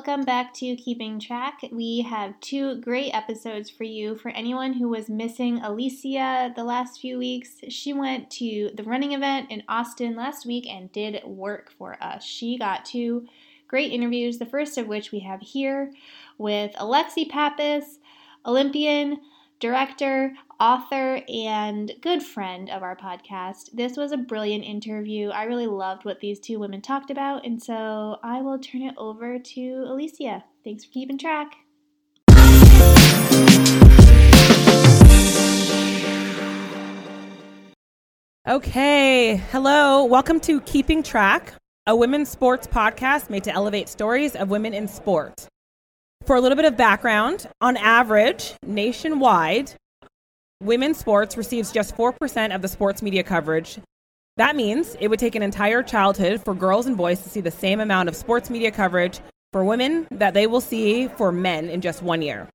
Welcome back to Keeping Track. We have two great episodes for you. For anyone who was missing Alysia the last few weeks, she went to the running event in Austin last week and did work for us. She got two great interviews, the first of which we have here with Alexi Pappas, Olympian, director, author, and good friend of our podcast. This was a brilliant interview. I really loved what these two women talked about, and so I will turn it over to Alysia. Thanks for keeping track. Okay, hello. Welcome to Keeping Track, a women's sports podcast made to elevate stories of women in sport. For a little bit of background, on average, nationwide, women's sports receives just 4% of the sports media coverage. That means it would take an entire childhood for girls and boys to see the same amount of sports media coverage for women that they will see for men in just one year.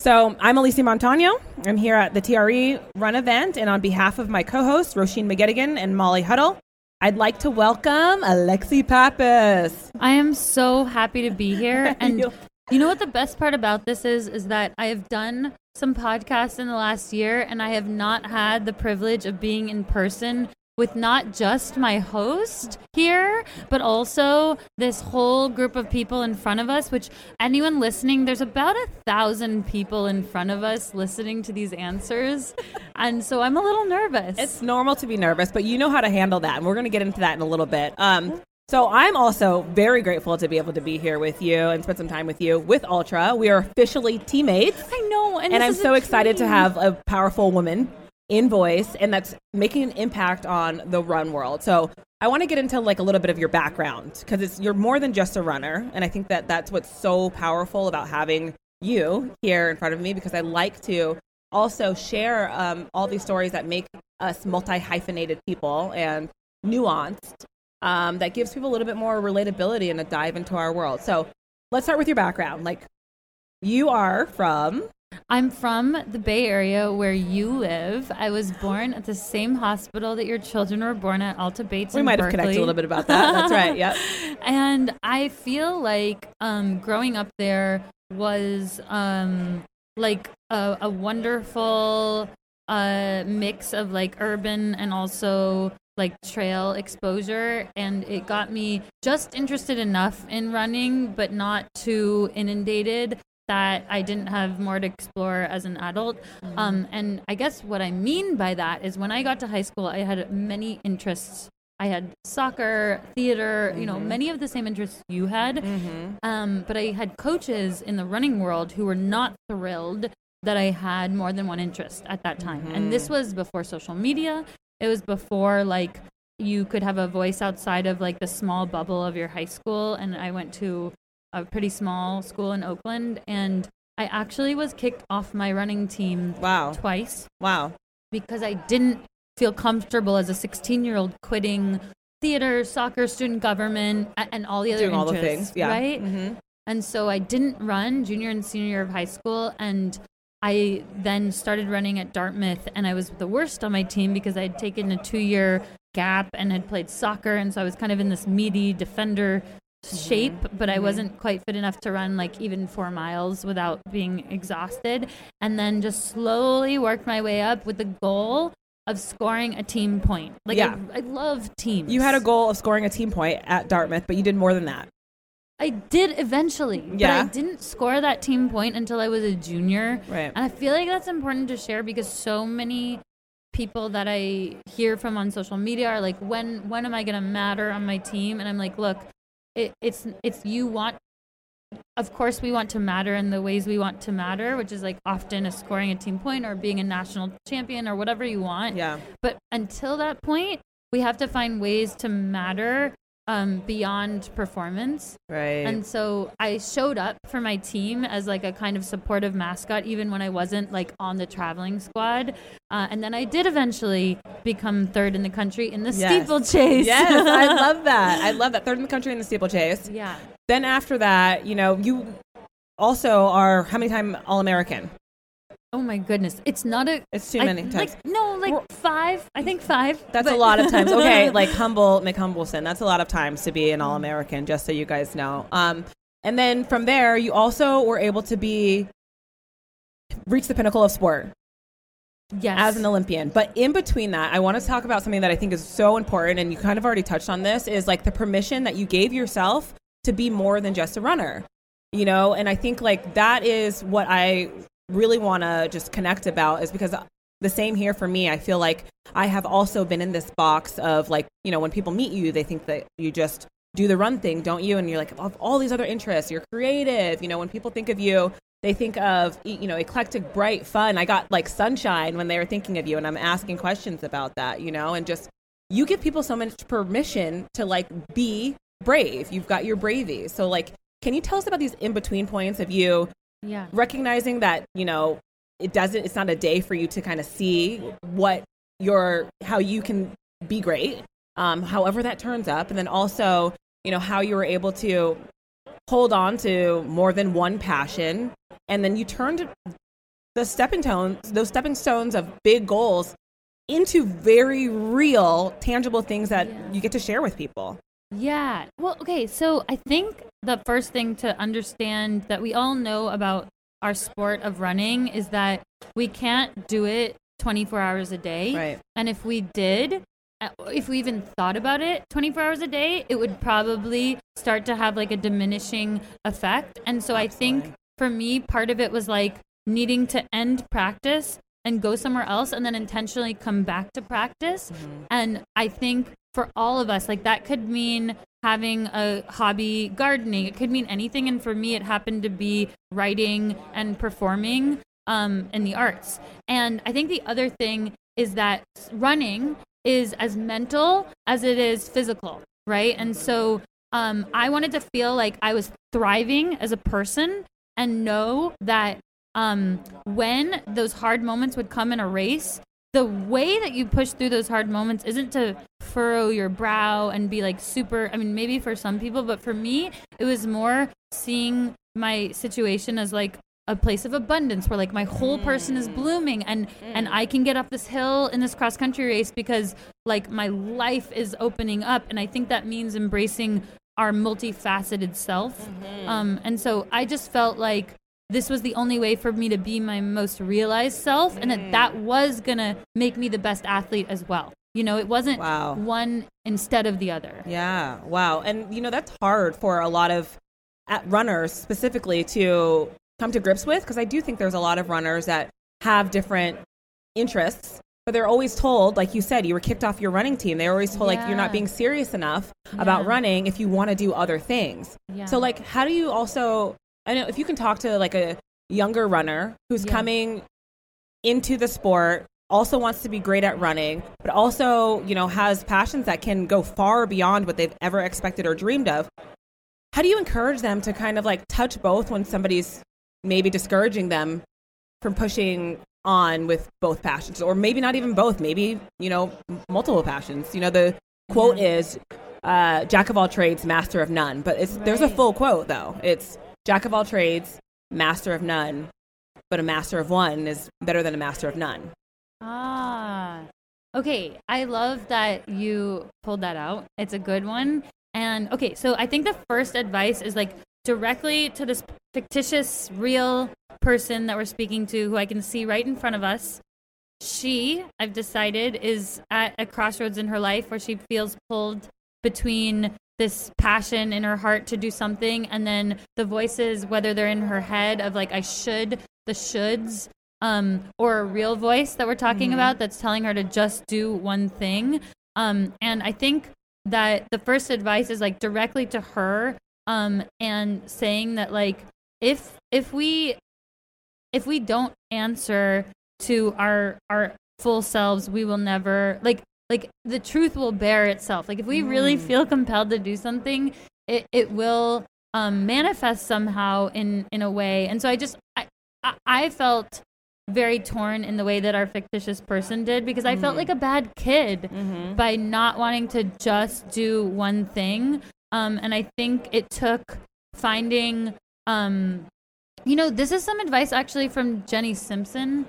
So I'm Alysia Montano. I'm here at the TRE Run event, and on behalf of my co-hosts Roisin McGettigan and Molly Huddle, I'd like to welcome Alexi Pappas. I am so happy to be here, and you know what the best part about this is? Is that I have done some podcasts in the last year, and I have not had the privilege of being in person with not just my host here, but also this whole group of people in front of us, which anyone listening, there's about a thousand people in front of us listening to these answers. and so I'm a little nervous. It's normal to be nervous, but you know how to handle that. And we're going to get into that in a little bit. Um, so I'm also very grateful to be able to be here with you and spend some time with you with Ultra. We are officially teammates. I know, and, and I'm so excited to have a powerful woman in voice and that's making an impact on the run world. So I want to get into like a little bit of your background because it's you're more than just a runner, and I think that that's what's so powerful about having you here in front of me because I like to also share um, all these stories that make us multi hyphenated people and nuanced um, that gives people a little bit more relatability and a dive into our world. So let's start with your background. Like, you are from. I'm from the Bay Area where you live. I was born at the same hospital that your children were born at, Alta Bates. We might Berkeley. have connected a little bit about that. That's right. Yep. and I feel like um, growing up there was um, like a, a wonderful uh, mix of like urban and also like trail exposure and it got me just interested enough in running but not too inundated that I didn't have more to explore as an adult. Mm-hmm. Um, and I guess what I mean by that is when I got to high school, I had many interests. I had soccer, theater, mm-hmm. you know, mm-hmm. many of the same interests you had. Mm-hmm. Um, but I had coaches in the running world who were not thrilled that I had more than one interest at that time. And this mm-hmm. was before social media it was before like you could have a voice outside of like the small bubble of your high school and i went to a pretty small school in oakland and i actually was kicked off my running team wow. twice wow. because i didn't feel comfortable as a 16 year old quitting theater soccer student government and all the other Doing interests, all the things yeah. right? Mm-hmm. and so i didn't run junior and senior year of high school and I then started running at Dartmouth, and I was the worst on my team because I had taken a two year gap and had played soccer. And so I was kind of in this meaty defender shape, but I mm-hmm. wasn't quite fit enough to run like even four miles without being exhausted. And then just slowly worked my way up with the goal of scoring a team point. Like, yeah. I, I love teams. You had a goal of scoring a team point at Dartmouth, but you did more than that. I did eventually, yeah. but I didn't score that team point until I was a junior. Right. And I feel like that's important to share because so many people that I hear from on social media are like, when when am I gonna matter on my team? And I'm like, look, it, it's it's you want. Of course, we want to matter in the ways we want to matter, which is like often a scoring a team point or being a national champion or whatever you want. Yeah. But until that point, we have to find ways to matter um, beyond performance. Right. And so I showed up for my team as like a kind of supportive mascot, even when I wasn't like on the traveling squad. Uh, and then I did eventually become third in the country in the yes. steeplechase. Yes, I love that. I love that. Third in the country in the steeplechase. Yeah. Then after that, you know, you also are how many time All American? Oh my goodness! It's not a. It's too many times. Like, no, like five. I think five. That's but. a lot of times. Okay, like Humble McHumbleson. That's a lot of times to be an All American. Just so you guys know. Um, And then from there, you also were able to be reach the pinnacle of sport Yes. as an Olympian. But in between that, I want to talk about something that I think is so important, and you kind of already touched on this, is like the permission that you gave yourself to be more than just a runner. You know, and I think like that is what I really want to just connect about is because the same here for me. I feel like I have also been in this box of like, you know, when people meet you, they think that you just do the run thing, don't you? And you're like, of all these other interests, you're creative. You know, when people think of you, they think of you know eclectic bright fun i got like sunshine when they were thinking of you and i'm asking questions about that you know and just you give people so much permission to like be brave you've got your bravey so like can you tell us about these in between points of you yeah. recognizing that you know it doesn't it's not a day for you to kind of see what your how you can be great um, however that turns up and then also you know how you were able to hold on to more than one passion and then you turned the stepping stones those stepping stones of big goals into very real tangible things that Yeah. you get to share with people Yeah. Well, okay. So I think the first thing to understand that we all know about our sport of running is that we can't do it 24 hours a day. Right. And if we did, uh, if we even thought about it 24 hours a day, it would probably start to have like a diminishing effect. And so I think for me, part of it was like needing to end practice and go somewhere else and then intentionally come back to practice. And I think for all of us, like that could mean having a hobby gardening. It could mean anything. And for me, it happened to be writing and performing um, in the arts. And I think the other thing is that running is as mental as it is physical, right? And so um, I wanted to feel like I was thriving as a person and know that um, when those hard moments would come in a race, the way that you push through those hard moments isn't to furrow your brow and be like super. I mean, maybe for some people, but for me, it was more seeing my situation as like a place of abundance where like my whole person is mm. blooming and mm. and I can get up this hill in this cross country race because like my life is opening up and I think that means embracing our multifaceted self. Mm-hmm. Um and so I just felt like this was the only way for me to be my most realized self and that that mm. was going to make me the best athlete as well you know it wasn't Wow. one instead of the other Yeah, wow. And you know that's hard for a lot of at runners specifically to come to grips with because I do think there's a lot of runners that have different interests, but they're always told, like you said, you were kicked off your running team. They're always told like you're not being serious enough about running if you want to do other things. Yeah. So like how do you also I know if you can talk to like a younger runner who's Yeah. coming into the sport also wants to be great at running but also you know has passions that can go far beyond what they've ever expected or dreamed of how do you encourage them to kind of like touch both when somebody's maybe discouraging them from pushing on with both passions? Or maybe not even both maybe you know multiple passions. You know the quote is uh, jack of all trades master of none. But it's there's a full quote though. It's jack of all trades master of none but a master of one is better than a master of none Ah, okay. I love that you pulled that out. It's a good one. And okay, so I think the first advice is like directly to this fictitious, real person that we're speaking to who I can see right in front of us. She, I've decided, is at a crossroads in her life where she feels pulled between this passion in her heart to do something and then the voices, whether they're in her head of like, I should, the shoulds, um, or a real voice that we're talking about that's telling her to just do one thing. Um, and I think that the first advice is like directly to her um, and saying that like if if we if we don't answer to our our full selves, we will never like like the truth will bear itself. Like if we really feel compelled to do something, it it will um, manifest somehow in in a way. And so I just I I, felt very torn in the way that our fictitious person did because I felt like a bad kid by not wanting to just do one thing. Um, and I think it took finding, um, you know, this is some advice actually from Jenny Simpson.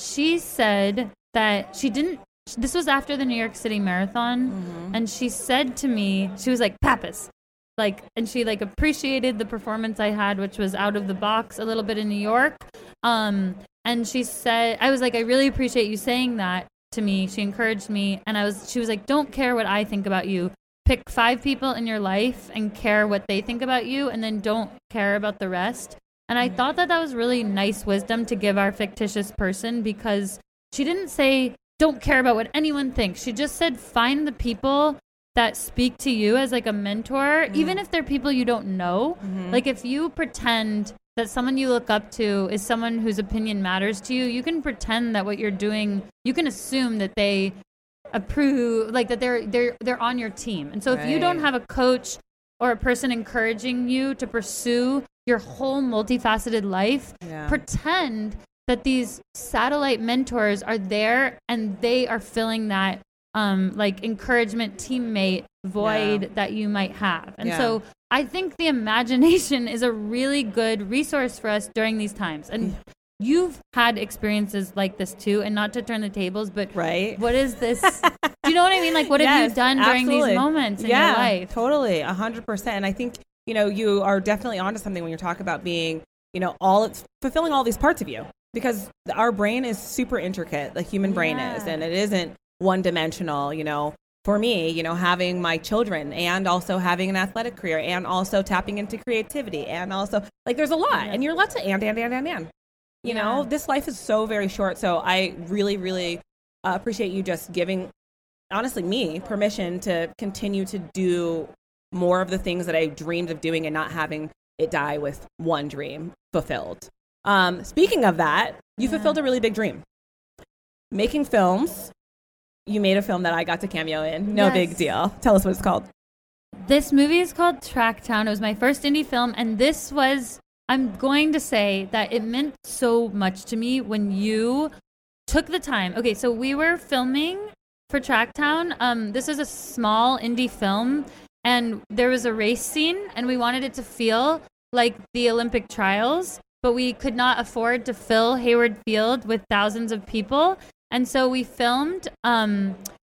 She said that she didn't, this was after the New York City Marathon, and she said to me, she was like, Pappas, like and she like appreciated the performance I had, which was out of the box a little bit in New York. Um, and she said, I was like, I really appreciate you saying that to me. She encouraged me, and I was, she was like, don't care what I think about you. Pick five people in your life and care what they think about you, and then don't care about the rest. And I thought that that was really nice wisdom to give our fictitious person because she didn't say, don't care about what anyone thinks. She just said, find the people that speak to you as like a mentor, Mm. even if they're people you don't know. Mm-hmm. Like if you pretend that someone you look up to is someone whose opinion matters to you, you can pretend that what you're doing, you can assume that they approve, like that they're they're they're on your team. And so if you don't have a coach or a person encouraging you to pursue your whole multifaceted life, Yeah. pretend that these satellite mentors are there and they are filling that um, like encouragement teammate void Yeah. that you might have. And Yeah. so I think the imagination is a really good resource for us during these times. And you've had experiences like this too, and not to turn the tables, but Right. what is this? do you know what I mean? Like, what have you done during absolutely. these moments in yeah, your life? Totally, a hundred percent. And I think you know you are definitely onto something when you talk about being you know all it's fulfilling all these parts of you because our brain is super intricate. The human brain is, and it isn't one dimensional. You know. For me, you know, having my children and also having an athletic career and also tapping into creativity and also like there's a lot and you're lots of and and and and and. You know, this life is so very short. So I really, really uh, appreciate you just giving honestly me permission to continue to do more of the things that I dreamed of doing and not having it die with one dream fulfilled. Um, speaking of that, you fulfilled a really big dream. Making films. You made a film that I got to cameo in. No Yes. big deal. Tell us what it's called. This movie is called Tracktown. It was my first indie film, and this was, I'm going to say that it meant so much to me when you took the time. Okay, so we were filming for Tracktown. Um, this is a small indie film, and there was a race scene, and we wanted it to feel like the Olympic trials, but we could not afford to fill Hayward Field with thousands of people. And so we filmed um,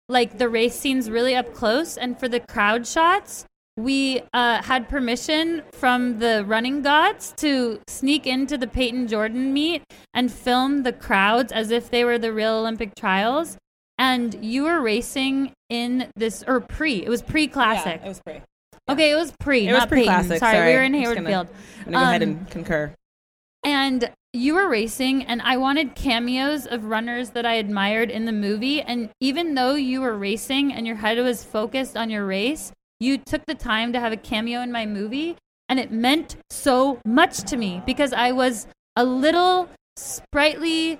like the race scenes really up close. And for the crowd shots, we uh, had permission from the running gods to sneak into the Peyton Jordan meet and film the crowds as if they were the real Olympic trials. And you were racing in this, or pre, it was pre classic. Yeah, it was pretty. okay, it was pre, It was not Peyton. pre-classic, Sorry, sorry. we were in Hayward gonna- Field. I'm gonna go ahead Um, and concur. And you were racing, and I wanted cameos of runners that I admired in the movie. And even though you were racing and your head was focused on your race, you took the time to have a cameo in my movie. And it meant so much to me because I was a little sprightly,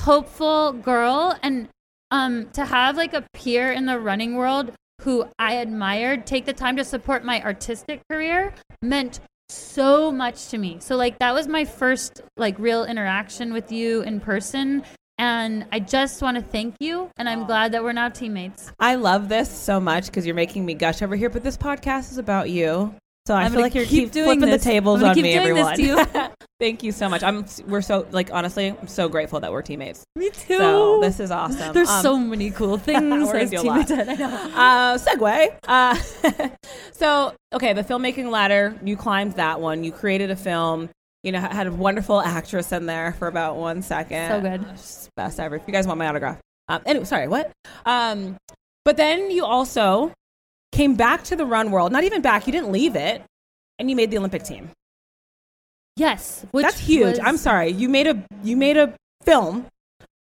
hopeful girl. And um, to have like a peer in the running world who I admired take the time to support my artistic career meant so much to me. So like that was my first like real interaction with you in person and I just want to thank you and I'm glad that we're now teammates. I love this so much because you're making me gush over here, but this podcast is about you. So I I'm feel like you're keep keep, doing flipping this. the tables on keep me, doing this everyone. to you. Thank you so much. I'm we're so like honestly, I'm so grateful that we're teammates. Me too. So this is awesome. There's Um, so many cool things we're as do a lot. teammates. I know. uh, segue. Uh, so, okay, the filmmaking ladder, you climbed that one. You created a film. You know, had a wonderful actress in there for about one second. So good. Just Best ever. If you guys want my autograph. Um, anyway, sorry, what? Um, but then you also came back to the run world. Not even back. You didn't leave it, and you made the Olympic team. Yes, which That's huge. was- I'm sorry. You made a you made a film,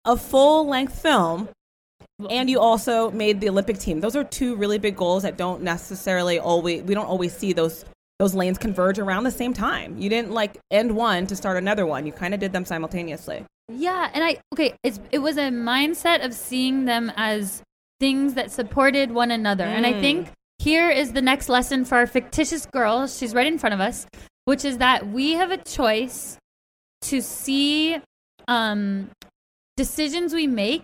a full length film, and you also made the Olympic team. Those are two really big goals that don't necessarily always we don't always see those those lanes converge around the same time. You didn't like end one to start another one. You kind of did them simultaneously. Yeah, and I okay, it's it was a mindset of seeing them as things that supported one another. And I Mm. think here is the next lesson for our fictitious girl. She's right in front of us, which is that we have a choice to see um, decisions we make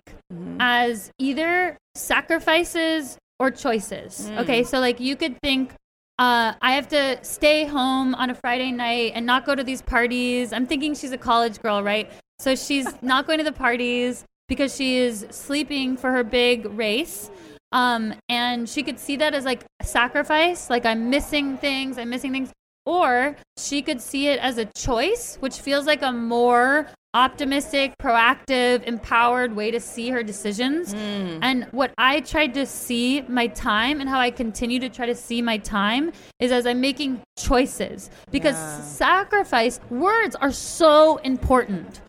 as either sacrifices or choices. Mm. Okay, so like you could think, uh, I have to stay home on a Friday night and not go to these parties. I'm thinking she's a college girl, right? So she's not going to the parties because she is sleeping for her big race. Um, and she could see that as like a sacrifice, like I'm missing things, I'm missing things. Or she could see it as a choice, which feels like a more optimistic, proactive, empowered way to see her decisions. Mm. And what I tried to see my time and how I continue to try to see my time is as I'm making choices because yeah. sacrifice words are so important.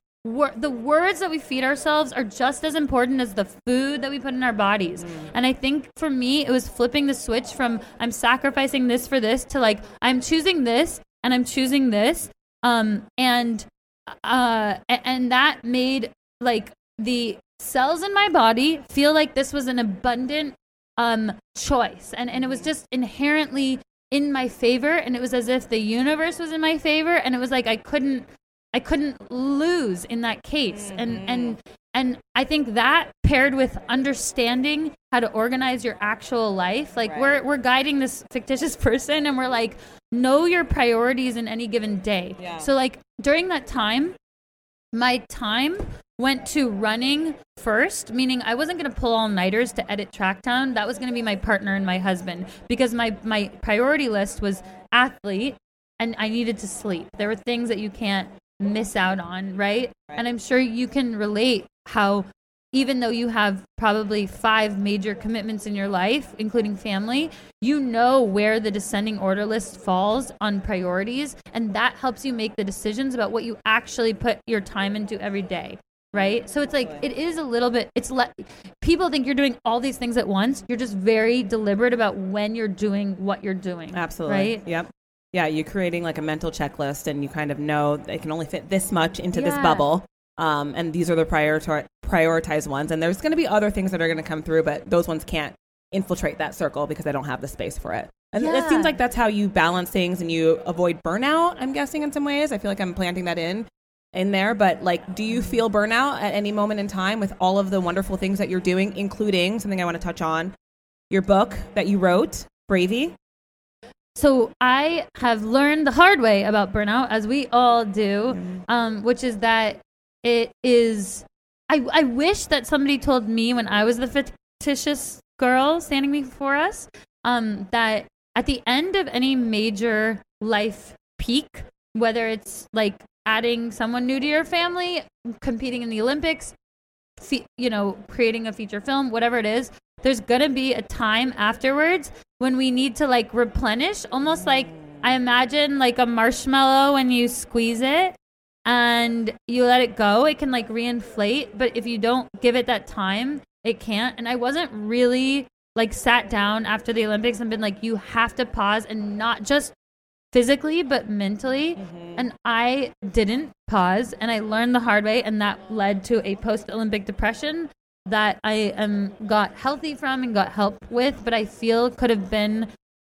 The words that we feed ourselves are just as important as the food that we put in our bodies. Mm. And I think for me, it was flipping the switch from I'm sacrificing this for this to like I'm choosing this and I'm choosing this. Um, and uh, and that made like the cells in my body feel like this was an abundant um choice and and it was just inherently in my favor and it was as if the universe was in my favor and it was like I couldn't I couldn't lose in that case and mm-hmm. and and I think that paired with understanding how to organize your actual life, like right. we're we're guiding this fictitious person and we're like, know your priorities in any given day. Yeah. So like during that time, my time went to running first, meaning I wasn't going to pull all nighters to edit Tracktown. That was going to be my partner and my husband because my my priority list was athlete and I needed to sleep. There were things that you can't miss out on, right? right? And I'm sure you can relate how even though you have probably five major commitments in your life, including family, you know where the descending order list falls on priorities. And that helps you make the decisions about what you actually put your time into every day. Right. So it's like, it is a little bit, it's le- people think you're doing all these things at once. You're just very deliberate about when you're doing what you're doing. Absolutely. Right. Yep. Yeah. You're creating like a mental checklist and you kind of know they can only fit this much into yeah. this bubble um, and these are the prioritize prioritized ones. And there's going to be other things that are going to come through, but those ones can't infiltrate that circle because I don't have the space for it. And yeah. it seems like that's how you balance things and you avoid burnout. I'm guessing in some ways. I feel like I'm planting that in in there. But like, do you feel burnout at any moment in time with all of the wonderful things that you're doing, including something I want to touch on, your book that you wrote, Bravey? So I have learned the hard way about burnout, as we all do, mm-hmm. um, which is that it is. I, I wish that somebody told me when I was the fictitious girl standing before us um, that at the end of any major life peak, whether it's like adding someone new to your family, competing in the Olympics, fe- you know, creating a feature film, whatever it is, there's gonna be a time afterwards when we need to like replenish, almost like I imagine like a marshmallow when you squeeze it and you let it go, it can like reinflate. But if you don't give it that time, it can't. And I wasn't really like sat down after the Olympics and been like, you have to pause and not just physically, but mentally. Mm-hmm. And I didn't pause and I learned the hard way. And that led to a post Olympic depression that I um, got healthy from and got help with, but I feel could have been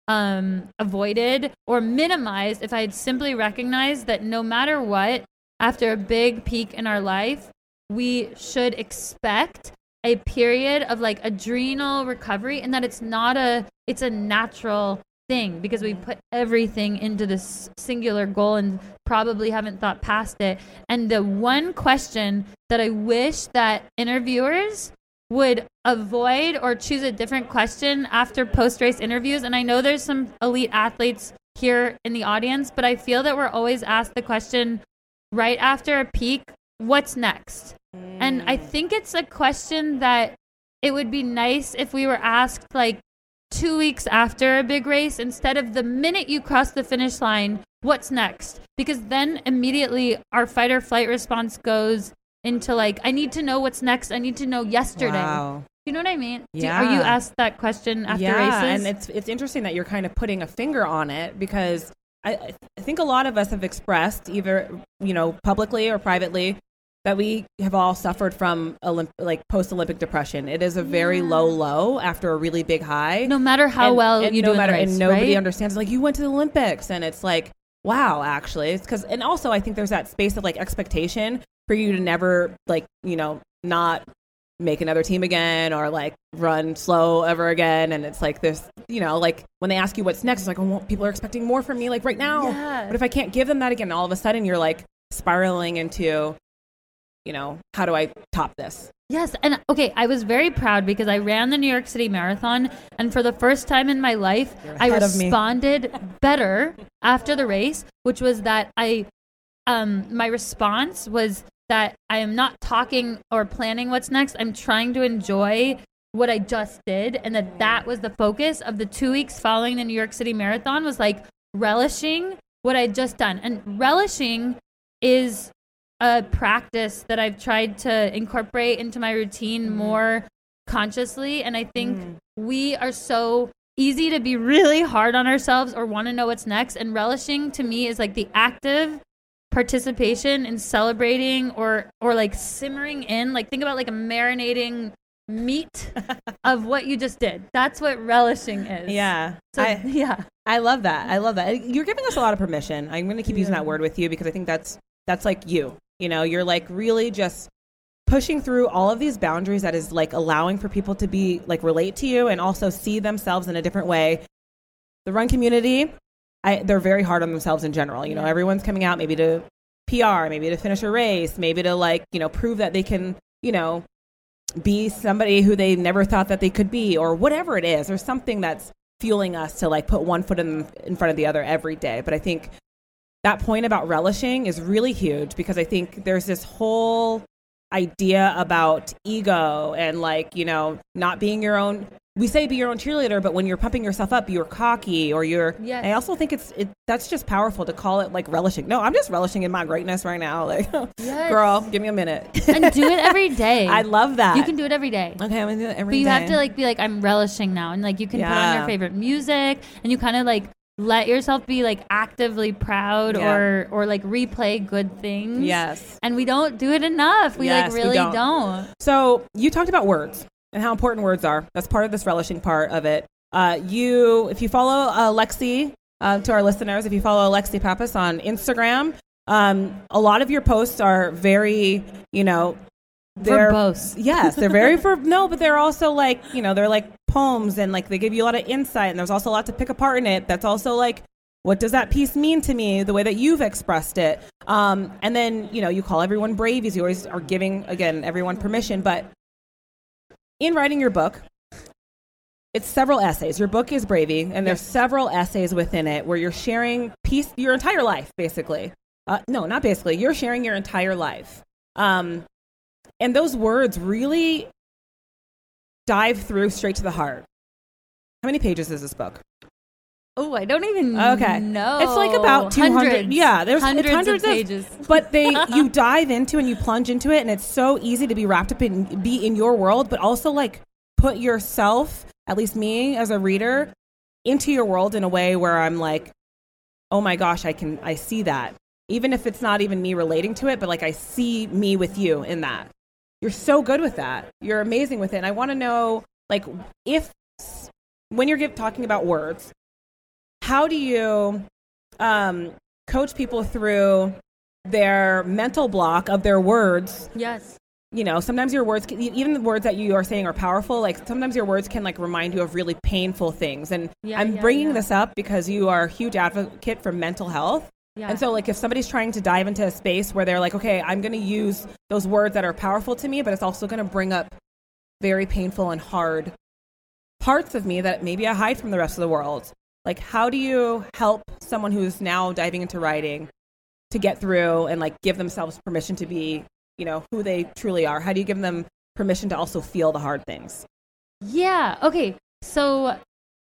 um, avoided or minimized if I had simply recognized that no matter what, after a big peak in our life, we should expect a period of like adrenal recovery and that it's not a it's a natural thing because we put everything into this singular goal and probably haven't thought past it. And the one question that I wish that interviewers would avoid or choose a different question after post race interviews. And I know there's some elite athletes here in the audience, but I feel that we're always asked the question, right after a peak, what's next? Mm. And I mm. think it's a question that it would be nice if we were asked like two weeks after a big race instead of the minute you cross the finish line, what's next? Because then immediately our fight or flight response goes into like, I need to know what's next. I need to know yesterday. Wow. You know what I mean? Yeah. Do, are you asked that question after yeah, races? and it's it's interesting that you're kind of putting a finger on it because I, I think a lot of us have expressed either you know publicly or privately that we have all suffered from Olymp- like post Olympic depression. It is a very yeah. low low after a really big high. No matter how and, well and you no do, matter, race, and nobody right? understands. Like you went to the Olympics, and it's like wow, actually, it's because and also I think there's that space of like expectation for you to never like you know not make another team again or like run slow ever again. And it's like this, you know, like when they ask you what's next, it's like, oh, well, people are expecting more from me like right now. Yeah. But if I can't give them that again, all of a sudden you're like spiraling into, you know, how do I top this? Yes, and okay, I was very proud because I ran the New York City Marathon, and for the first time in my life, I ahead of me. responded better after the race, which was that I, um, my response was that I am not talking or planning what's next. I'm trying to enjoy what I just did, and that that was the focus of the two weeks following the New York City Marathon was like relishing what I'd just done, and relishing is a practice that I've tried to incorporate into my routine Mm-hmm. more consciously. And I think we are so easy to be really hard on ourselves or want to know what's next. And relishing to me is like the active participation in celebrating or or like simmering in like think about like a marinating meat of what you just did that's what relishing is Yeah. so I, yeah I love that. I love that. You're giving us a lot of permission. I'm going to keep using that word with you because I think that's that's like you. You know, you're like really just pushing through all of these boundaries that is like allowing for people to be like relate to you and also see themselves in a different way. The run community, I, they're very hard on themselves in general. You know, everyone's coming out maybe to PR, maybe to finish a race, maybe to like, you know, prove that they can, you know, be somebody who they never thought that they could be or whatever it is. or something that's fueling us to like put one foot in, in front of the other every day. But I think that point about relishing is really huge because I think there's this whole idea about ego and like, you know, not being your own we say be your own cheerleader, but when you're pumping yourself up, you're cocky or you're Yes. I also think it's it that's just powerful to call it like relishing. No, I'm just relishing in my greatness right now. Like Yes. girl, give me a minute. and do it every day I love that. you can do it every day Okay, I'm gonna do it every but you have to like be like i'm relishing now and like you can put on your favorite music and you kind of like let yourself be like actively proud Yeah. or or like replay good things Yes. and we don't do it enough we Yes, like really don't. don't. So you talked about words and how important words are. That's part of this relishing part of it. Uh, you, if you follow uh, Lexi, uh, to our listeners, if you follow Lexi Pappas on Instagram, um, a lot of your posts are very, you know, they're Verbose. Yes, they're very for no, but they're also like you know they're like poems and like they give you a lot of insight and there's also a lot to pick apart in it. That's also like what does that piece mean to me the way that you've expressed it? Um, and then you know you call everyone bravies you always are giving again everyone permission but in writing your book it's several essays. Your book is bravey and there's several essays within it where you're sharing piece your entire life basically. Uh, no not basically you're sharing your entire life. Um, and those words really dive through straight to the heart. How many pages is this book? Oh i don't even Okay. know It's like about 200 hundreds. yeah, there's- hundreds, hundreds of of- pages. But they you dive into and you plunge into it and it's so easy to be wrapped up in be in your world but also like put yourself at least me as a reader into your world in a way where i'm like oh my gosh i can i see that. Even if it's not even me relating to it but like i see me with you in that you're so good with that. You're amazing with it. And i want to know like if when you're give, talking about words how do you um, coach people through their mental block of their words? Yes. You know sometimes your words can, even the words that you are saying are powerful like sometimes your words can like remind you of really painful things. And Yeah, i'm yeah, bringing yeah. this up because you are a huge advocate for mental health Yeah. and so like if somebody's trying to dive into a space where they're like okay i'm going to use those words that are powerful to me but it's also going to bring up very painful and hard parts of me that maybe i hide from the rest of the world like how do you help someone who's now diving into writing to get through and like give themselves permission to be you know who they truly are how do you give them permission to also feel the hard things Yeah. Okay. So,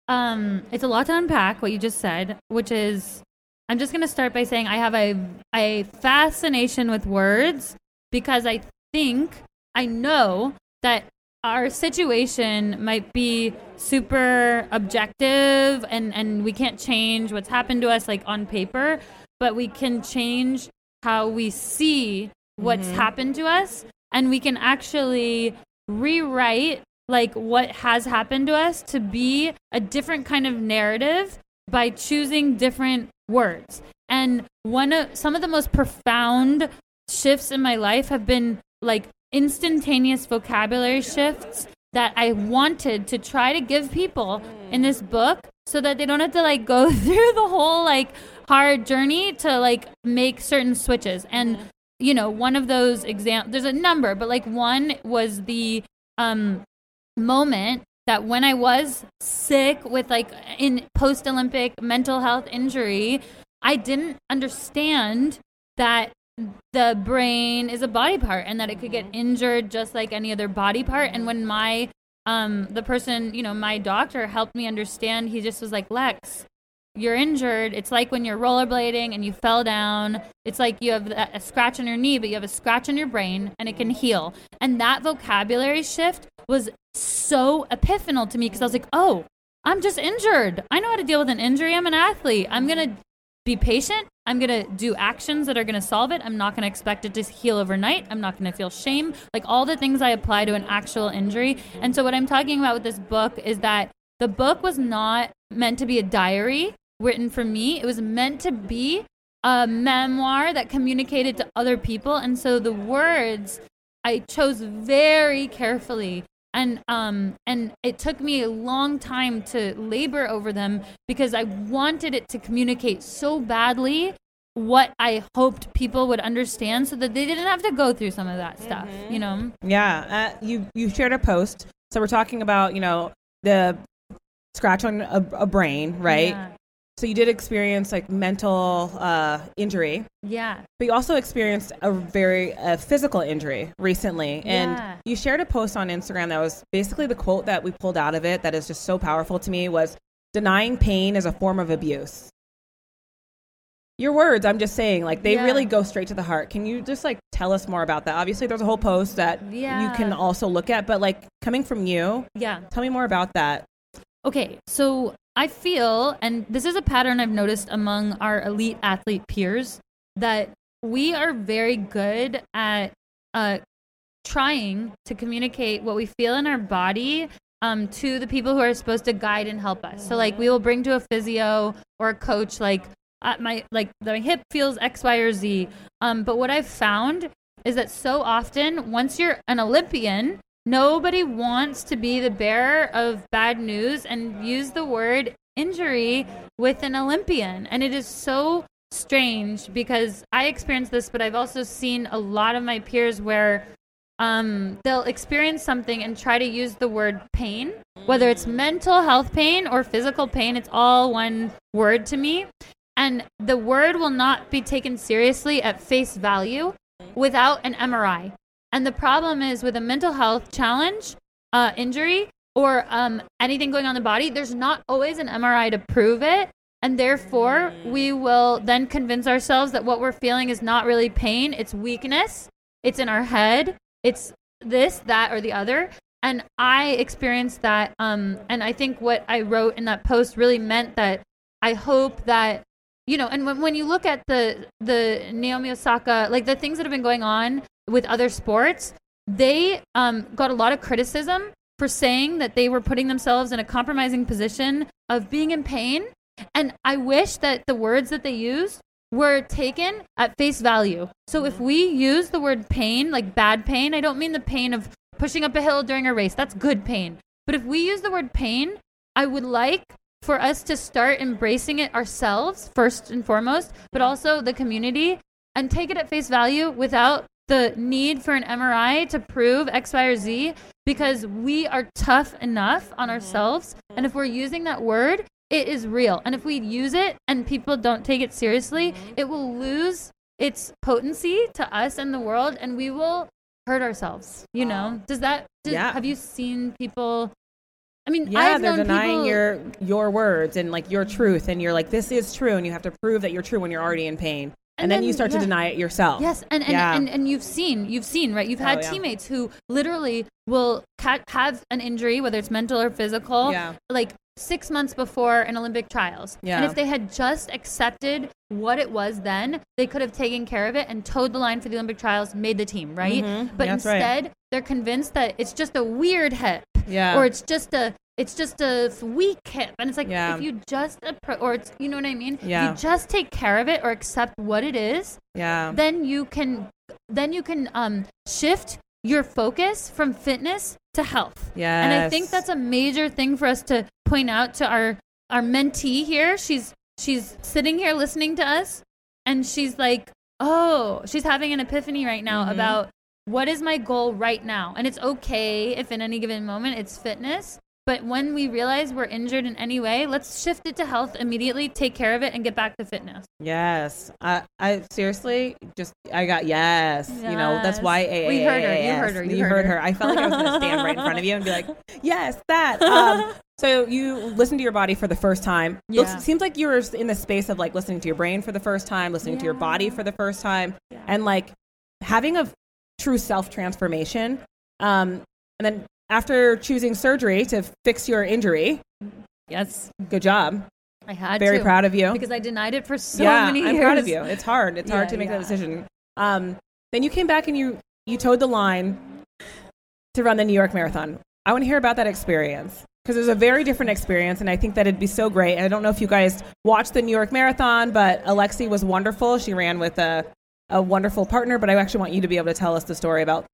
um, it's a lot to unpack what you just said, which is, I'm just gonna start by saying I have a a fascination with words because I think I know that our situation might be super objective and and we can't change what's happened to us like on paper, but we can change how we see what's mm-hmm. happened to us and we can actually rewrite like what has happened to us to be a different kind of narrative by choosing different words. And one of some of the most profound shifts in my life have been like instantaneous vocabulary shifts that I wanted to try to give people in this book so that they don't have to like go through the whole like hard journey to like make certain switches. And you know, one of those exam there's a number, but like one was the um moment that when I was sick with like in post Olympic mental health injury, I didn't understand that the brain is a body part and that it could get injured just like any other body part. And when my um the person, you know, my doctor helped me understand, he just was like, Lex, you're injured. It's like when you're rollerblading and you fell down. It's like you have a scratch on your knee, but you have a scratch on your brain and it can heal. And that vocabulary shift was so epiphanal to me because I was like, oh, I'm just injured. I know how to deal with an injury. I'm an athlete. I'm going to be patient. I'm going to do actions that are going to solve it. I'm not going to expect it to heal overnight. I'm not going to feel shame. Like all the things I apply to an actual injury. And so, what I'm talking about with this book is that the book was not meant to be a diary written for me. It was meant to be a memoir that communicated to other people. And so the words I chose very carefully. And um and it took me a long time to labor over them because I wanted it to communicate so badly what I hoped people would understand so that they didn't have to go through some of that stuff, Mm-hmm. you know. Yeah, uh, you you shared a post. So we're talking about you know the scratch on a, a brain, right? Yeah. So you did experience like mental uh, injury, Yeah. but you also experienced a very uh, physical injury recently. And Yeah. you shared a post on Instagram that was basically the quote that we pulled out of it that is just so powerful to me was denying pain is a form of abuse. Your words, I'm just saying, like they Yeah. really go straight to the heart. Can you just like tell us more about that? Obviously, there's a whole post that you can also look at, but like coming from you, Yeah. tell me more about that. Okay, so I feel, and this is a pattern I've noticed among our elite athlete peers, that we are very good at uh, trying to communicate what we feel in our body um, to the people who are supposed to guide and help us. So, like, we will bring to a physio or a coach, like, uh, my like my hip feels X, Y, or Z. Um, but what I've found is that so often, once you're an Olympian, nobody wants to be the bearer of bad news and use the word injury with an Olympian. And it is so strange because I experienced this, but I've also seen a lot of my peers where um, they'll experience something and try to use the word pain, whether it's mental health pain or physical pain, it's all one word to me. And the word will not be taken seriously at face value without an MRI. And the problem is with a mental health challenge, uh, injury, or um, anything going on in the body, there's not always an MRI to prove it. And therefore, we will then convince ourselves that what we're feeling is not really pain, it's weakness, it's in our head, it's this, that, or the other. And I experienced that. Um, and I think what I wrote in that post really meant that I hope that you know, and when, when you look at the the Naomi Osaka, like the things that have been going on with other sports, they um, got a lot of criticism for saying that they were putting themselves in a compromising position of being in pain. And I wish that the words that they used were taken at face value. So if we use the word pain, like bad pain, I don't mean the pain of pushing up a hill during a race. That's good pain. But if we use the word pain, I would like for us to start embracing it ourselves first and foremost, but also the community and take it at face value without the need for an MRI to prove X, Y, or Z because we are tough enough on mm-hmm. ourselves. And if we're using that word, it is real. And if we use it and people don't take it seriously, mm-hmm. it will lose its potency to us and the world and we will hurt ourselves. You know? Does that, does, Yeah. have you seen people? I mean, Yeah, I've they're denying people- your your words and like your truth, and you're like, this is true, and you have to prove that you're true when you're already in pain, and, And then, then- you start to deny it yourself. Yes, and and, Yeah. and and you've seen you've seen right. You've oh, had Oh, yeah. teammates who literally will ca- have an injury, whether it's mental or physical, Yeah. like six months before an Olympic trials. Yeah. And if they had just accepted what it was then, they could have taken care of it and toed the line for the Olympic trials, made the team, right? Mhm. But That's right. instead, they're convinced that it's just a weird hip, Yeah. or it's just a it's just a weak hip, and it's like Yeah. if you just appro- or it's you know what I mean? Yeah. You just take care of it or accept what it is yeah, then you can then you can um, shift your focus from fitness to health. Yeah. And I think that's a major thing for us to point out to our our mentee here. She's she's sitting here listening to us and she's like oh, she's having an epiphany right now Mhm. about what is my goal right now. And it's okay if in any given moment it's fitness. But when we realize we're injured in any way, let's shift it to health immediately, take care of it, and get back to fitness. Yes. I, I seriously just, I got yes. You know, that's why AA. We heard her. You heard her. You You heard her. her. I felt like I was going to stand right in front of you and be like, yes, that. Um, so you listen to your body for the first time. Yeah. seems like you were in the space of like listening to your brain for the first time, listening to your body for the first time, Yeah. and like having a true self transformation. Um, and then after choosing surgery to fix your injury, Yes, good job. I had Very to. proud of you. because I denied it for so yeah, many years. I'm proud of you. It's hard. It's hard to make yeah. that decision. Um, then you came back and you you toed the line to run the New York Marathon. I want to hear about that experience because it was a very different experience, and I think that it'd be so great. And I don't know if you guys watched the New York Marathon, but Alexi was wonderful. She ran with a a wonderful partner, but I actually want you to be able to tell us the story about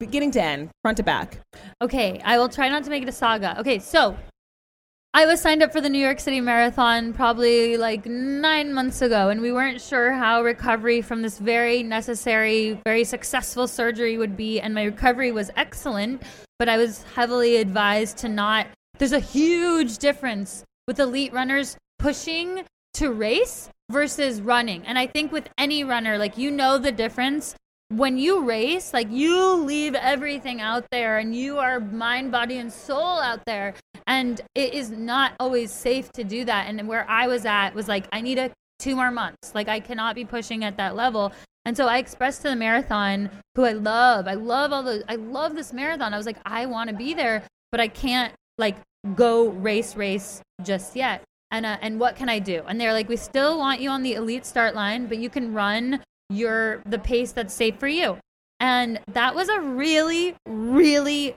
beginning to end, front to back. Okay, I will try not to make it a saga. Okay, so I was signed up for the New York City Marathon probably like nine months ago, and we weren't sure how recovery from this very necessary, very successful surgery would be. And my recovery was excellent, but I was heavily advised to not. There's a huge difference with elite runners pushing to race versus running. And I think with any runner, like you know the difference when you race, like you leave everything out there and you are mind, body, and soul out there. And it is not always safe to do that. And where I was at was like, I need a two more months. Like I cannot be pushing at that level. And so I expressed to the marathon, who I love, I love all the, I love this marathon. I was like, I want to be there, but I can't like go race, race just yet. And uh, and what can I do? And they're like, we still want you on the elite start line, but you can run your the pace that's safe for you. And that was a really, really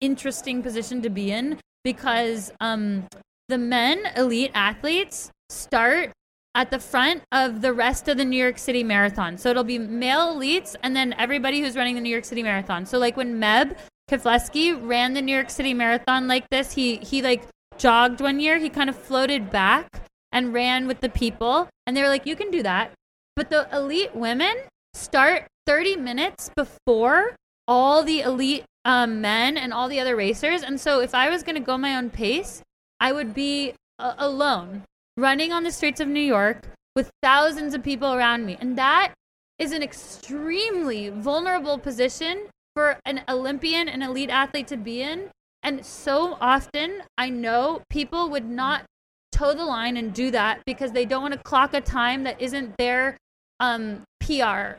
interesting position to be in because um, the men elite athletes start at the front of the rest of the New York City Marathon. So it'll be male elites and then everybody who's running the New York City Marathon. So like when Meb Keflezighi ran the New York City Marathon like this, he he like jogged one year, he kind of floated back and ran with the people and they were like you can do that. But the elite women start 30 minutes before all the elite um, men and all the other racers. And so if I was going to go my own pace, I would be uh, alone running on the streets of New York with thousands of people around me. And that is an extremely vulnerable position for an Olympian and elite athlete to be in. And so often, I know people would not toe the line and do that because they don't want to clock a time that isn't their um, PR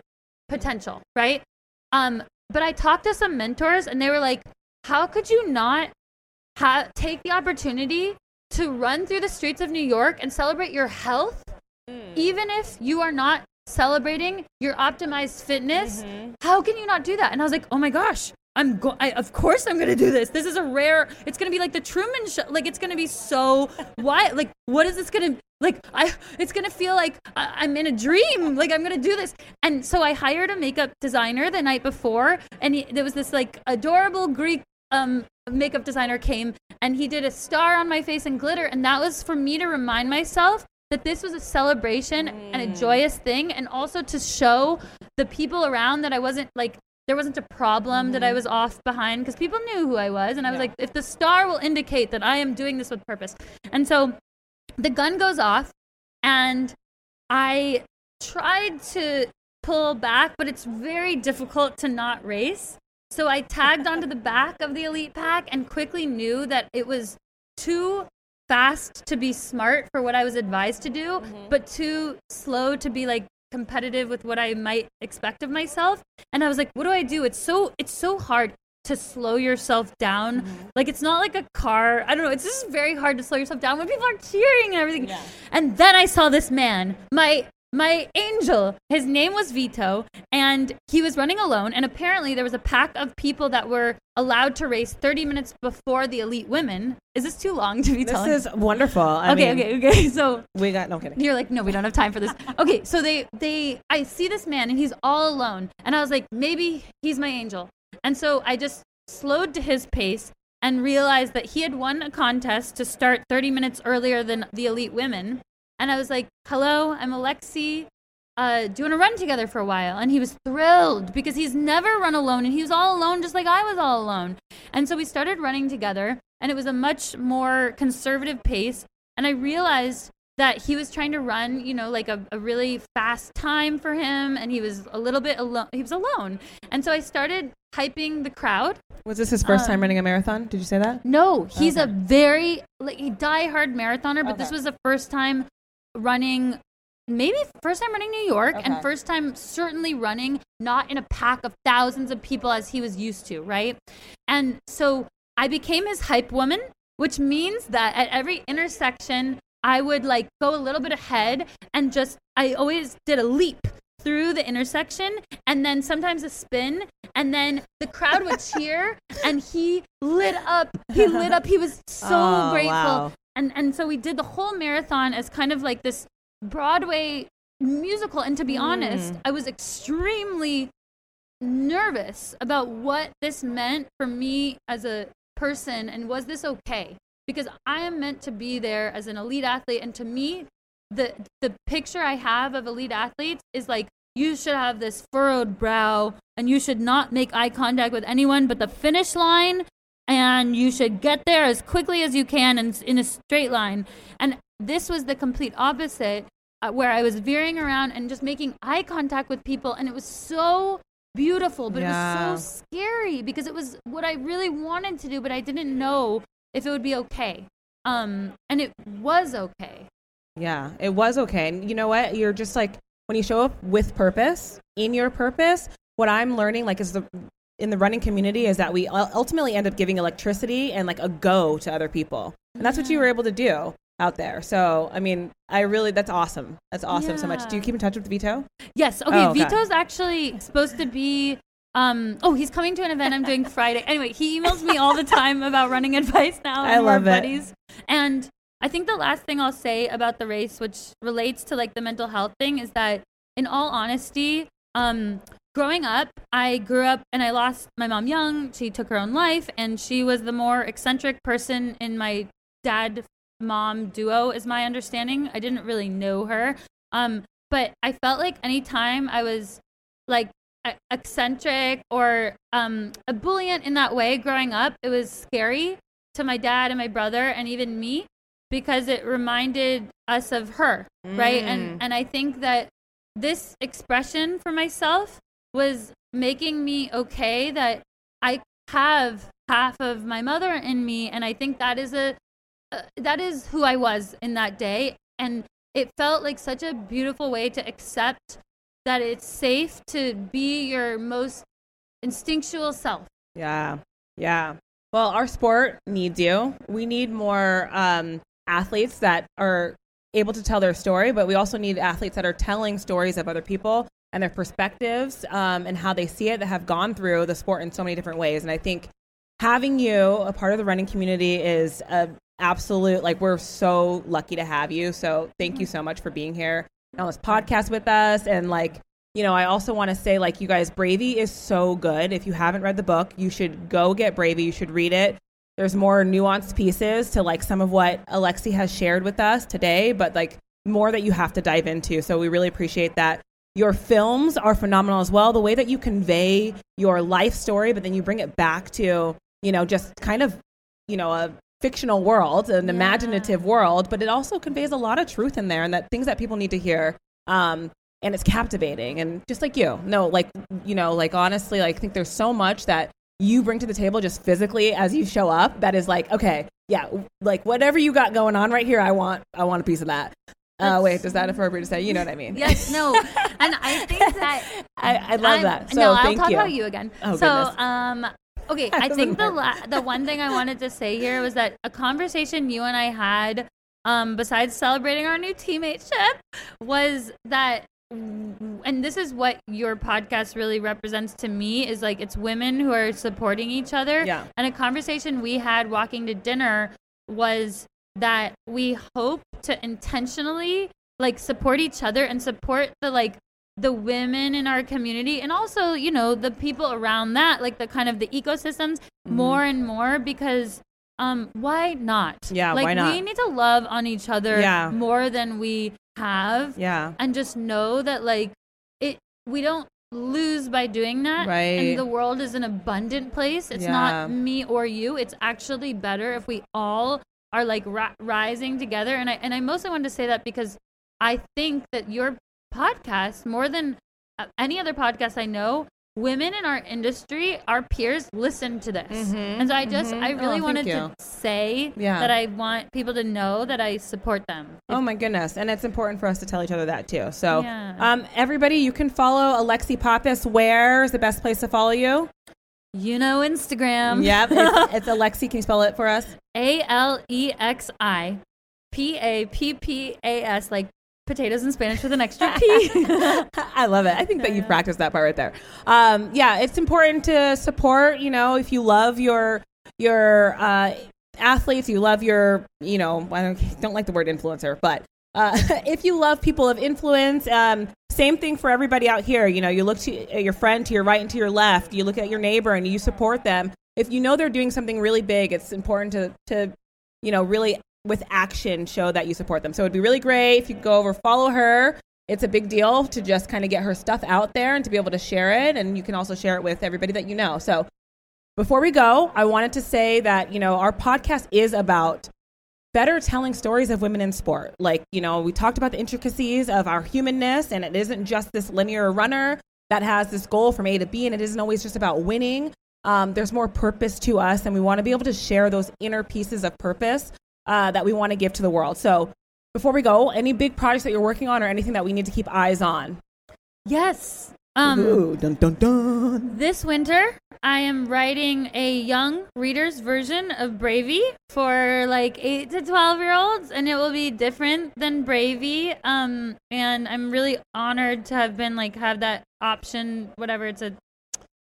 potential, right? Um, but I talked to some mentors and they were like, how could you not ha- take the opportunity to run through the streets of New York and celebrate your health, even if you are not celebrating your optimized fitness? How can you not do that? And I was like, oh my gosh. I'm go- I, of course I'm gonna do this. This is a rare. It's gonna be like the Truman Show. Like it's gonna be so why? Like what is this gonna like? I it's gonna feel like I, I'm in a dream. Like I'm gonna do this. And so I hired a makeup designer the night before, and he, there was this like adorable Greek um makeup designer came, and he did a star on my face and glitter, and that was for me to remind myself that this was a celebration and a joyous thing, and also to show the people around that I wasn't like there wasn't a problem that I mm-hmm. was off behind because people knew who I was. And I was like, if the star will indicate that I am doing this with purpose. And so the gun goes off, and I tried to pull back, but it's very difficult to not race. So I tagged onto the back of the elite pack and quickly knew that it was too fast to be smart for what I was advised to do, mm-hmm. but too slow to be like competitive with what I might expect of myself. And I was like, what do I do? It's so it's so hard to slow yourself down. Mm-hmm. Like it's not like a car. I don't know. It's just very hard to slow yourself down when people are cheering and everything. And then I saw this man, my my angel. His name was Vito, and he was running alone. And apparently, there was a pack of people that were allowed to race 30 minutes before the elite women. Is this too long to be This telling? This is wonderful. I okay, mean, okay, okay. So We got no kidding. you're like, no, we don't have time for this. Okay, so they they I see this man and he's all alone, and I was like, maybe he's my angel. And so I just slowed to his pace and realized that he had won a contest to start 30 minutes earlier than the elite women. And I was like, hello, I'm Alexi. uh, doing a run together for a while, and he was thrilled because he's never run alone, and he was all alone just like I was all alone. And so we started running together, and it was a much more conservative pace. And I realized that he was trying to run, you know, like a, a really fast time for him, and he was a little bit alone. He was alone, and so I started hyping the crowd. Was this his first time Um, running a marathon? Did you say that? No, he's a very like a diehard marathoner, but this was the first time running. Maybe first time running New York Okay. and first time certainly running not in a pack of thousands of people as he was used to, right? And so I became his hype woman, which means that at every intersection I would like go a little bit ahead and just I always did a leap through the intersection and then sometimes a spin and then the crowd would cheer and he lit up he lit up he was so Oh, grateful wow. And and so we did the whole marathon as kind of like this broadway musical. And to be honest Mm. i was extremely nervous about what this meant for me as a person. And was this okay? Because i am meant to be there as an elite athlete. And to me the the picture i have of elite athletes is like you should have this furrowed brow and you should not make eye contact with anyone but the finish line and you should get there as quickly as you can and in a straight line and this was the complete opposite uh, where i was veering around and just making eye contact with people and it was so beautiful but Yeah. it was so scary because it was what i really wanted to do but i didn't know if it would be okay um and it was okay Yeah, it was okay. And you know what? You're just like when you show up with purpose, in your purpose, what I'm learning like is the in the running community is that we ultimately end up giving electricity and like a go to other people. And that's what you were able to do out there. So, I mean, I really that's awesome. That's awesome so much. Do you keep in touch with Vito? Yes. Okay. Oh, okay. Vito's actually supposed to be. Um. Oh, he's coming to an event I'm doing Friday. Anyway, he emails me all the time about running advice now. I love it. buddies. And I think the last thing I'll say about the race, which relates to like the mental health thing, is that in all honesty, um, growing up, I grew up and I lost my mom young. She took her own life, and she was the more eccentric person in my dad mom duo, is my understanding. I didn't really know her. Um, but I felt like anytime I was like eccentric or um, ebullient in that way growing up, it was scary to my dad and my brother and even me because it reminded us of her, right? Mm. And and I think that this expression for myself was making me okay that I have half of my mother in me and I think that is a uh, that is who I was in that day and it felt like such a beautiful way to accept that it's safe to be your most instinctual self. Yeah. Yeah. Well, our sport needs you. We need more um, athletes that are able to tell their story, but we also need athletes that are telling stories of other people and their perspectives um, and how they see it that have gone through the sport in so many different ways. And I think having you a part of the running community is a absolute like we're so lucky to have you. So thank you so much for being here on this podcast with us and like you know, I also want to say, like, you guys, Bravey is so good. If you haven't read the book, you should go get Bravey. You should read it. There's more nuanced pieces to like some of what Alexi has shared with us today, but like more that you have to dive into. So we really appreciate that. Your films are phenomenal as well. The way that you convey your life story, but then you bring it back to, you know, just kind of, you know, a fictional world, an Yeah. imaginative world, but it also conveys a lot of truth in there and that things that people need to hear. Um, and it's captivating and just like you no like you know like honestly like, i think there's so much that you bring to the table just physically as you show up that is like okay yeah like whatever you got going on right here i want i want a piece of that uh wait is that appropriate to say you know what i mean Yes, no. and I think that I, I love I'm- that so no, I'll talk you about you again. Oh, so, goodness. um, okay, I I think the la- the one thing I wanted to say here was that a conversation you and I had, um, besides celebrating our new teammateship, was that. And this is what your podcast really represents to me is like it's women who are supporting each other. Yeah. And a conversation we had walking to dinner was that we hope to intentionally like support each other and support the like the women in our community and also you know the people around that like the kind of the ecosystems Mm-hmm. more and more because um why not Yeah, like why not? we need to love on each other Yeah. more than we have Yeah. and just know that like it we don't lose by doing that Right. and the world is an abundant place it's Yeah. not me or you it's actually better if we all are like ri- rising together and i and i mostly wanted to say that because i think that your podcast more than uh, any other podcast i know women in our industry our peers listen to this Mhm, and so i just mhm. i Oh, really thank wanted to say Yeah. that i want people to know that i support them Oh my goodness. And it's important for us to tell each other that too. So, Yeah. um, everybody, you can follow Alexi Pappas. Where is the best place to follow you? You know instagram yep. It's, it's Alexi. Can you spell it for us? A L E X I P A P P A S, like potatoes in Spanish with an extra P. I love it. I think that you've practiced that part right there. Um, yeah, it's important to support. You know, if you love your your uh, athletes, you love your you know I don't, don't like the word influencer, but uh, if you love people of influence, um, same thing for everybody out here. You know, you look to your friend to your right and to your left. You look at your neighbor and you support them. If you know they're doing something really big, it's important to to you know really with action show that you support them. So it'd be really great if you go over follow her. It's a big deal to just kind of get her stuff out there and to be able to share it. And you can also share it with everybody that you know. So before we go, I wanted to say that, you know, our podcast is about better telling stories of women in sport. Like, you know, we talked about the intricacies of our humanness, and it isn't just this linear runner that has this goal from A to B, and it isn't always just about winning. Um, there's more purpose to us, and we want to be able to share those inner pieces of purpose uh, that we want to give to the world. So, before we go, any big projects that you're working on, or anything that we need to keep eyes on? yes. Um, Ooh, dun dun dun. this winter, I am writing a young reader's version of Bravey for like eight to twelve year olds, and it will be different than Bravey. Um, and I'm really honored to have been like have that option. Whatever it's a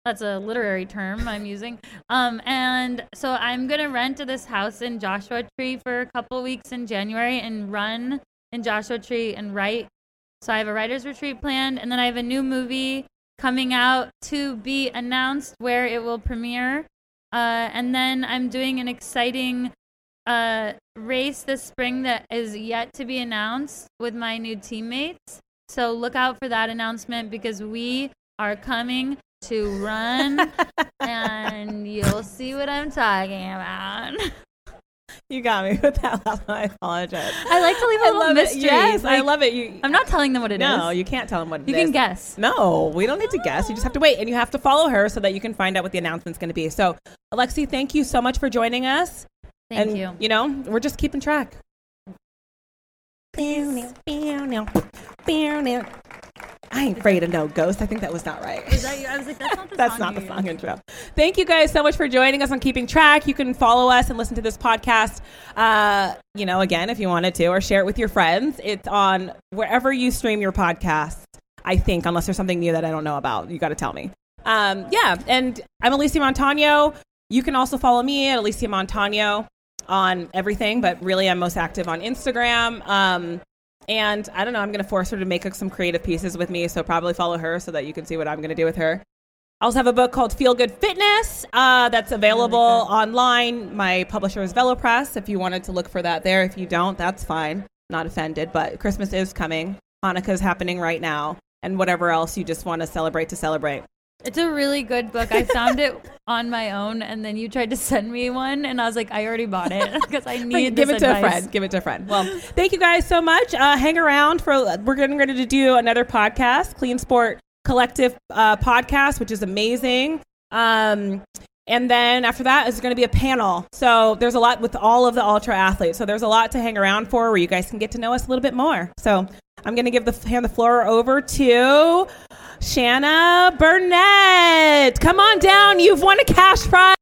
that's a literary term I'm using. Um, and so I'm gonna rent this house in Joshua Tree for a couple weeks in January and run in Joshua Tree and write. So I have a writer's retreat planned, and then I have a new movie coming out to be announced where it will premiere. Uh, and then I'm doing an exciting uh, race this spring that is yet to be announced with my new teammates. So look out for that announcement because we are coming to run, and you'll see what I'm talking about. You got me with that last one. I apologize. I like to leave a I little love mystery. it. Yes, I Like, love it. You, I'm not telling them what it is. no, you can't tell them what it You is. can guess. No, we don't need to guess. You just have to wait, and you have to follow her so that you can find out what the announcement's going to be. So, Alexi, thank you so much for joining us. Thank and, you. You know, we're just keeping track. I ain't afraid of no ghost. I think that was not right. Was that you? I was like, that's not the That's song not the song intro. Thank you guys so much for joining us on Keeping Track. You can follow us and listen to this podcast, uh, you know, again, if you wanted to, or share it with your friends. It's on wherever you stream your podcast, I think, unless there's something new that I don't know about. You got to tell me. Um, yeah, and I'm Alysia Montaño. You can also follow me at Alysia Montaño on everything, but really I'm most active on Instagram. Um, and I don't know, I'm going to force her to make like, some creative pieces with me. So probably follow her so that you can see what I'm going to do with her. I also have a book called Feel Good Fitness uh, that's available online. My publisher is VeloPress. If you wanted to look for that there, if you don't, that's fine. Not offended, but Christmas is coming. Hanukkah is happening right now, and whatever else you just want to celebrate to celebrate. It's a really good book. I found it on my own, and then you tried to send me one, and I was like, I already bought it because I need give it to a friend. Give it to a friend. Well, thank you guys so much. Uh, hang around for we're getting ready to do another podcast, Clean Sport Collective uh, podcast, which is amazing. Um, and then after that is going to be a panel. So there's a lot with all of the ultra athletes. So there's a lot to hang around for where you guys can get to know us a little bit more. So I'm going to give the hand the floor over to Shanna Burnett. Come on down. You've won a cash prize.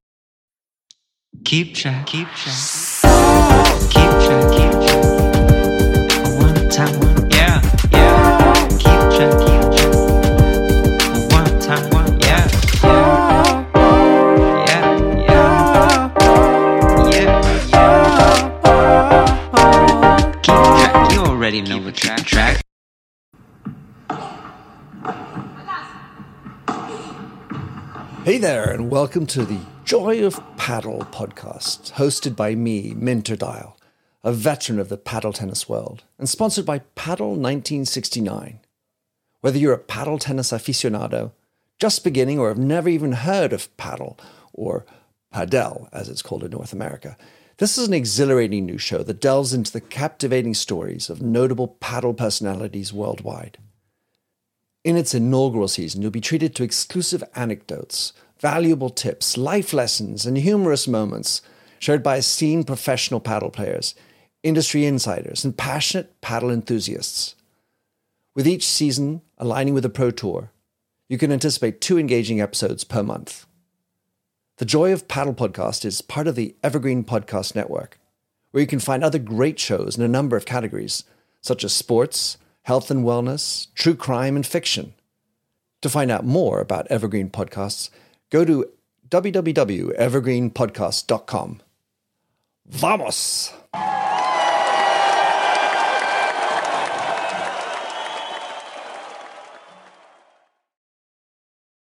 Keep track, keep track. Keep track, keep track. One time, one, yeah, yeah. Keep track, keep welcome to the Joy of Paddle podcast, hosted by me, Minter Dial. a veteran of the paddle tennis world, and sponsored by Paddle 1969. Whether you're a paddle tennis aficionado, just beginning, or have never even heard of paddle, or padel, as it's called in North America, this is an exhilarating new show that delves into the captivating stories of notable paddle personalities worldwide. In its inaugural season, you'll be treated to exclusive anecdotes, valuable tips, life lessons, and humorous moments shared by esteemed professional paddle players, industry insiders, and passionate paddle enthusiasts. With each season aligning with the Pro Tour, you can anticipate two engaging episodes per month. The Joy of Paddle podcast is part of the Evergreen Podcast Network, where you can find other great shows in a number of categories, such as sports, health and wellness, true crime, and fiction. To find out more about Evergreen Podcasts, go to www.evergreenpodcast.com. Vamos!